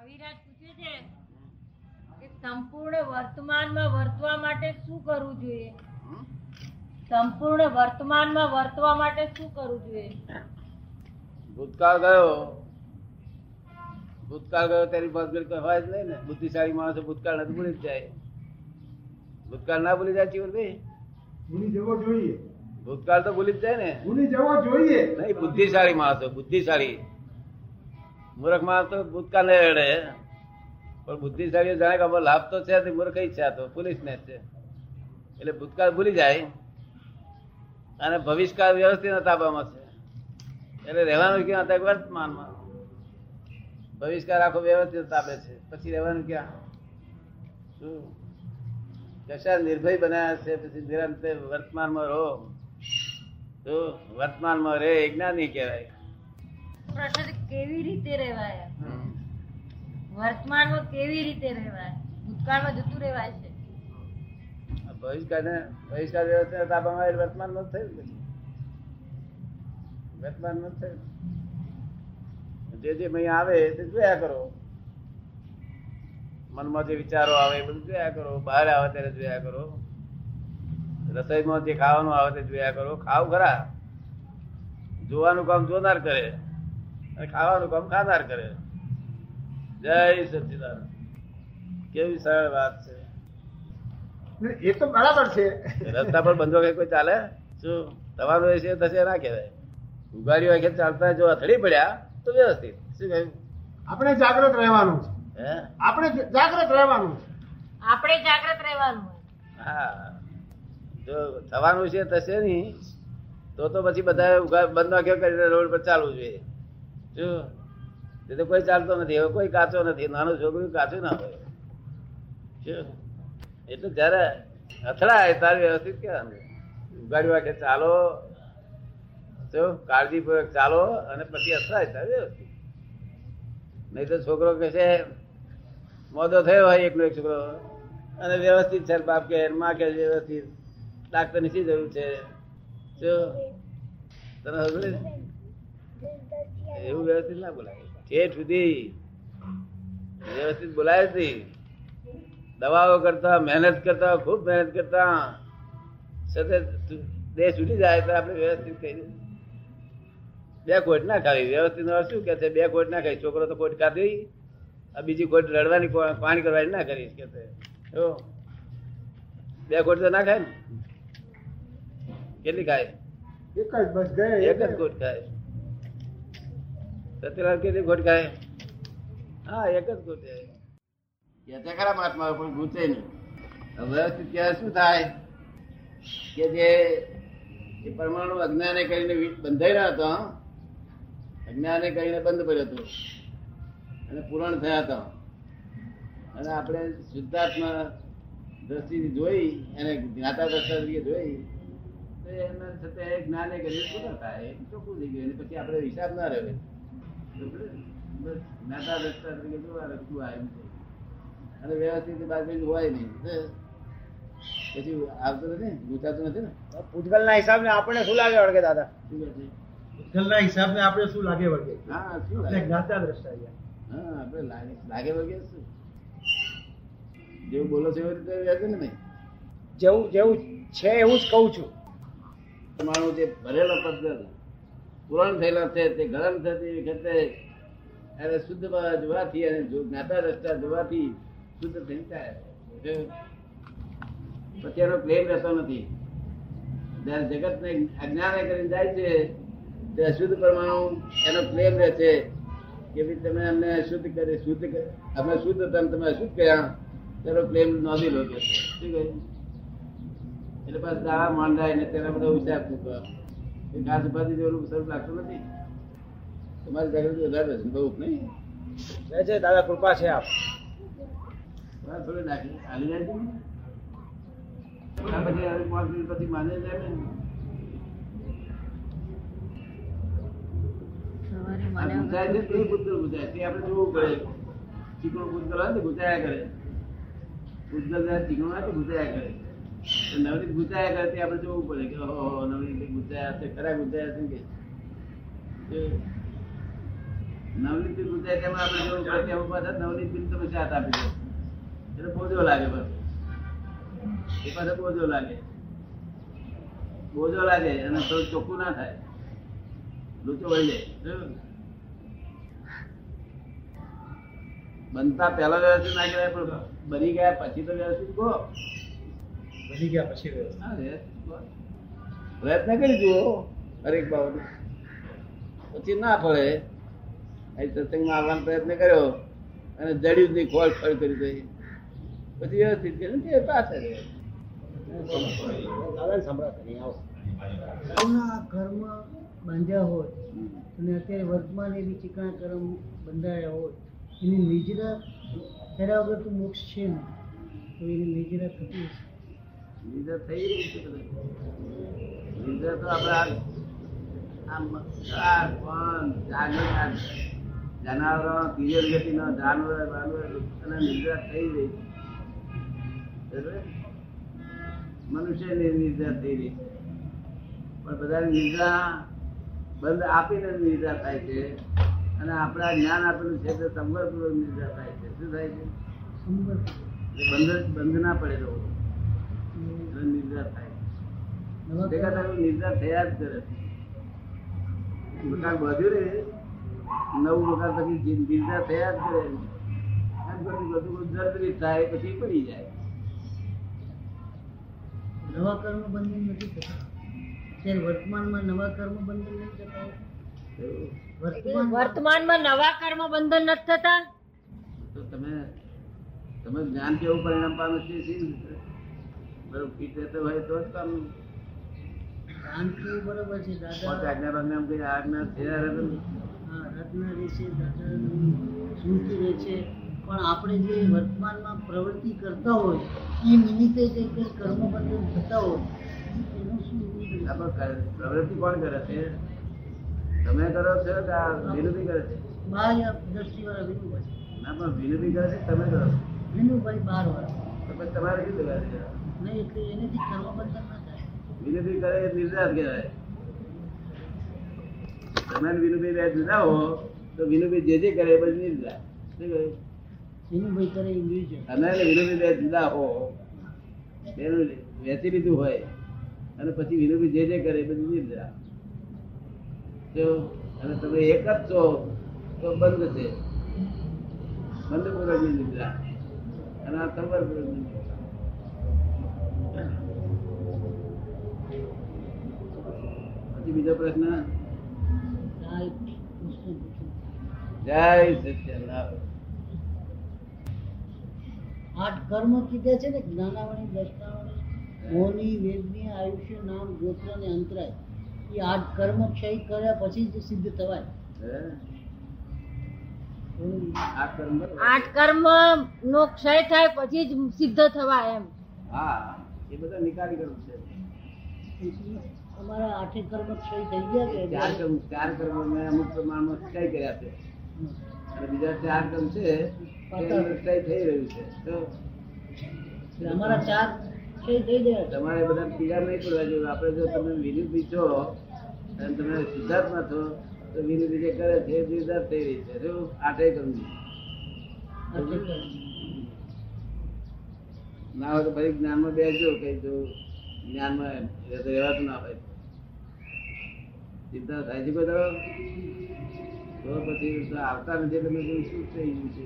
કવિરાજ પૂછે છે કે સંપૂર્ણ વર્તમાનમાં વર્તવા માટે શું કરવું જોઈએ? સંપૂર્ણ વર્તમાનમાં વર્તવા માટે શું કરવું જોઈએ? ભૂતકાળ ગયો. ભૂતકાળ ગયો તેની પાસે હોય જ નહીં ને. બુદ્ધિશાળી માણસો ભૂતકાળ નથી ભૂલી જ જાય. ભૂતકાળ ના ભૂલી જાય ચીવરભાઈ ભૂલી જવો જોઈએ. ભૂતકાળ તો ભૂલી જ જાય ને. ભૂલી જવો જોઈએ. નહીં બુદ્ધિશાળી માણસો બુદ્ધિશાળી. મૂર્ખ માણસ તો ભૂતકાળ ને રડે. પણ બુદ્ધિશાળી જાણે કે આમાં લાભ તો છે મૂર્ખ છે તો, પોલીસ ને છે. એટલે ભૂતકાળ ભૂલી જાય. અને ભવિષ્યકાળ વ્યવસ્થિત તાબામાં છે. એટલે રહેવાનું ક્યાં? હતા વર્તમાનમાં. ભવિષ્યકાળ આખો વ્યવસ્થિત તાપે છે. પછી રહેવાનું ક્યાં? શું? કશા નિર્ભય બનાવ્યા છે? પછી નિરંતર વર્તમાનમાં રહો. તો વર્તમાનમાં રે જ્ઞાની કહેવાય. કેવી રીતે રહેવાય? વર્તમાનમાં કેવી રીતે રહેવાય? ભૂતકાળમાં જતું રહેવાય છે. તાબામાં વર્તમાનમાં થયું પછી વર્તમાનમાં થયું જે જે અહીં આવે તે જોયા કરો. મનમાં જે વિચારો આવે એ બધું જોયા કરો. બહાર આવે ત્યારે જોયા કરો. રસોઈમાં જે ખાવાનું આવે તે જોયા કરો. ખાવ ખરા. જોવાનું કામ જોનાર કરે. ખાવાનું કામ ખાનાર કરે. જય સચિદાન કેવી સરળ વાત છે. એ તો બરાબર છે. રસ્તા પર બંધો કે કોઈ ચાલે? શું? તમારું એ છે થશે ના કહેવાય. ઉઘાડીઓ વાગે ચાલતા જો અથડી પડ્યા તો વ્યવસ્થિત. શું કહ્યું? આપણે જાગૃત રહેવાનું છે. હે? આપણે જાગૃત રહેવાનું છે. આપણે જાગૃત રહેવાનું હા. જો થવાનું છે થશે નહીં તો તો પછી બધા બંધ વાંખ્યો કરીને રોડ પર ચાલવું જોઈએ. શું તે તો કોઈ ચાલતો નથી, એવો કોઈ કાચો નથી, નાનું છોકરું કાચું ના હોય. એટલે જયારે અથડાય તારે વ્યવસ્થિત કહેવાનું. ઉગાડી વાગે ચાલો, જો, કાળજીપૂર્વક ચાલો અને પછી અથડાય તારે વ્યવસ્થિત. નહીં તો છોકરો કહે છે, મોદો થયો હોય એકનો એક છોકરો. અને વ્યવસ્થિત છે, બાપ કે માં કે વ્યવસ્થિત. ડાક્ટરની શી જરૂર છે? જો, તને? એવું વ્યવસ્થિત ના બોલાય. ઠેઠ સુધી. વ્યવસ્થિત બોલાય છે. દવાઓ કરતા મહેનત કરતા ખૂબ મહેનત કરતા. બે છૂટી જાય તો આપણે વ્યવસ્થિત કહી બે કોટ ના ખાવી. વ્યવસ્થિત શું કે છે? બે કોટ ના ખાઈ. છોકરો તો કોટ કાઢી આ બીજી કોટ રડવાની પાણી કરવાની ના કરીશ કે છે. બે કોટ તો ના ખાય ને? કેટલી ખાય? એક જ બસ ગયા એક જ. કોટ ખાય. સત્યલાલ કેટલી ગોટ ગાય હા, એક જ ગોટ ખાય કે છે ખરા મહાત્મા પણ ગૂંચે નહીં. હવે ક્યારે શું થાય? કે જે પરમાણુ અજ્ઞાને કરીને બંધાઈ રહ્યો હતો અજ્ઞાને કરીને બંધ પડ્યો હતો. અને પૂરણ થયા હતા. અને આપણે શુદ્ધાત્મા દ્રષ્ટિથી જોઈ અને જ્ઞાતા દ્રષ્ટા તરીકે જોઈ, તો એના છતાં જ્ઞાને કરીને પૂર્ણ થાય? ચોખ્ખું થઈ ગયું પછી આપણે હિસાબ ના રહે. બસ રસ્તા તરીકે જોવા શું આવ્યું છે અને વ્યવસ્થિત બાજુ હોય નહીં પછી આવતો નથી ગુંચાતું નથી ને પૂતકલના હિસાબ ને આપણે શું લાગે વળગે દાદા? શું ના હિસાબ ને આપણે શું લાગે વળગે? હા શું લાગે? જ્ઞાતા દ્રષ્ટા હા આપણે લાગે લાગે વગેરે શું? જેવું બોલો છો એવી રીતે વ્યાજે ને નહીં? જેવું જેવું છે એવું જ કહું છું. તમારું જે ભરેલો પદ્ધત પૂરણ થયેલો છે, તે ગરમ થતી વખતે એને શુદ્ધ જોવાથી અને જ્ઞાતા રસ્તા જોવાથી શુદ્ધ થઈ જાય. પછી એનો ક્લેમ રહેતો નથી. જયારે જગત ને અજ્ઞાને કરીને જાય છે, તે અશુદ્ધ પરમાણુ એનો ક્લેમ રહે છે કે ભાઈ તમે અમને શુદ્ધ કરી, શુદ્ધ અમે શુદ્ધ હતા તમે અશુદ્ધ કર્યા, તેનો ક્લેમ નોંધી લો. શું કહ્યું એટલે પાછું દાવા માંડાય ને તેના બધા હિસાબ ચૂકવા એ ઘાસ ઉપાધિ જેવું સ્વરૂપ લાગતું નથી. તમારી જાગૃતિ વધારે છે બહુ નહીં. જય જય દાદા કૃપા છે આપ. થોડી નાખી. જાય પછી પાંચ મિનિટ પછી માને જાય ને આ છે તે તે આપણે જોવું પડે. ચીકણું બુદ્ધ હોય ને ગુંજાયા કરે. જરા ચીકણું હોય તો કરે. તો નવરીત કરે આપણે જોવું પડે કે, ઓહો નવરીત ગુંજાયા છે, ખરા ગુંજાયા છે કે? નવનીત નવનીત બોજો લાગે અને ચોખ્ખું ના થાય. લૂચો વળી જાય? બનતા પહેલા વ્યવસ્થિત ના કહેવાય, પણ બની ગયા, પછી તો વ્યવસ્થિત કહો. બની ગયા પછી. પ્રયત્ન કરી જુઓ હરેક બાબત. પછી ના ફળે. અહીં સત્સંગમાં આવવાનો પ્રયત્ન કર્યો અને જડ્યું નહીં ખોળ ખોળ કરી દઈ. પછી વ્યવસ્થિત કર્યું તે પાસે રહે નહીં આવો. સૌના કર્મ બાંધ્યા હોય અને અત્યારે વર્તમાન એવી ચીકણા કર્મ બંધાયા હોય એની નિજરા કર્યા વગર તો મોક્ષ છે ને તો એની નિજરા થતી હશે. નિંદર થઈ રહી છે તો આપડે જનાવરો અને નિંદ્રા થઈ રહી મનુષ્યની મનુષ્યની થઈ રહી પણ બધાની નિંદ્રા બંધ આપીને નિંદ્રા થાય છે. અને આપણા જ્ઞાન આપેલું છે તે સંવરપૂર્વક નિંદ્રા થાય છે. શું થાય છે? બંધ બંધ ના પડે તો. થાય. નવા ભેગા કર્મ થઈને થયા જ કરે. મકાન બાંધ્યું ને નવું મકાન પછી જી- થયા જ કરે. એમ કરતું કરતું થાય પછી પડી જાય. નવા કર્મ બંધન નથી થતા. અત્યારે વર્તમાનમાં નવા કર્મ બંધન નથી થતા. વર્તમાન વર્તમાનમાં નવા કર્મ બંધન નથી થતા? તો તમે તમે જ્ઞાન કેવું પરિણામ પામે છે? બરોબર ફીટ રહેતો હોય તો જ કામ. કામ બરોબર છે દાદા. આજ્ઞા બાજ્ઞા કઈ આજ્ઞા થયા રહે ને. હા રત્ન રહે છે સ્મૃતિ રહે પણ આપણે જે વર્તમાનમાં પ્રવૃત્તિ કરતા હોય એ નિમિત્તે જે કંઈ કર્મબંધન થતા હોય એનું શું પ્રવૃત્તિ કોણ કરે છે? તમે કરો છો કે આ વિનોદી કરે છે? બાહ્ય દ્રષ્ટિવાળા વિનુભાઈ. ના પણ વિનોદી કરે છે તમે કરો છો? વિનુભાઈ બાર વાળા તમારે શું કરે છે? નહીં એટલે એનાથી કર્મબંધન ના થાય. વિનોદી કરે એ નિર્ધાર કહેવાય. તમે વિનુભાઈ બે જુદા હો તો વિનુભાઈ જે જે કરે એ બધું નિર્ધાર. વિનુભાઈ કરે એ નિર્જન તમે વિનુભાઈ બે જુદા હો બેનું વેચી લીધું હોય અને પછી વિનુભાઈ જે જે કરે એ બધું નિર્ધાર. તો અને તમે એક જ છો તો બંધ છે. બંધ પૂર્વકની નિદ્રા અને આ સંવર પછી બીજો પ્રશ્ન. જય સત્યનારાયણ આઠ કર્મ કીધા છે ને જ્ઞાનાવણી દર્શનાવણી મોની વેદની આયુષ્ય નામ ગોત્ર અને અંતરાય. એ આઠ કર્મ ક્ષય કર્યા પછી જ સિદ્ધ થવાય. આઠ કર્મ નો ક્ષય થાય પછી જ સિદ્ધ થવા એમ. હા એ બધા નિકાલી કરવું છે. અમારા આઠે કર્મ ક્ષય થઈ ગયા કે ચાર કર્મ ચાર કર્મ મેં અમુક પ્રમાણમાં ક્ષય કર્યા છે. અને બીજા ચાર કર્મ છે ક્ષય થઈ રહ્યું છે. તો અમારા ચાર ક્ષય થઈ ગયા તમારે બધા પીડા નહીં પડવા જોઈએ. આપણે જો તમે વિરુદ્ધ છો અને તમે સિદ્ધાર્થમાં છો તો જે કરે છે એ સિદ્ધાર્થ થઈ રહી છે. શું આઠે કર્મ ના હોય તો પછી જ્ઞાનમાં બેસજો કઈ જો જ્ઞાનમાં રહેવાતું ના હોય. ચિંતા થાય છે બધા? તો પછી આવતા નથી એટલે શું થઈ ગયું છે?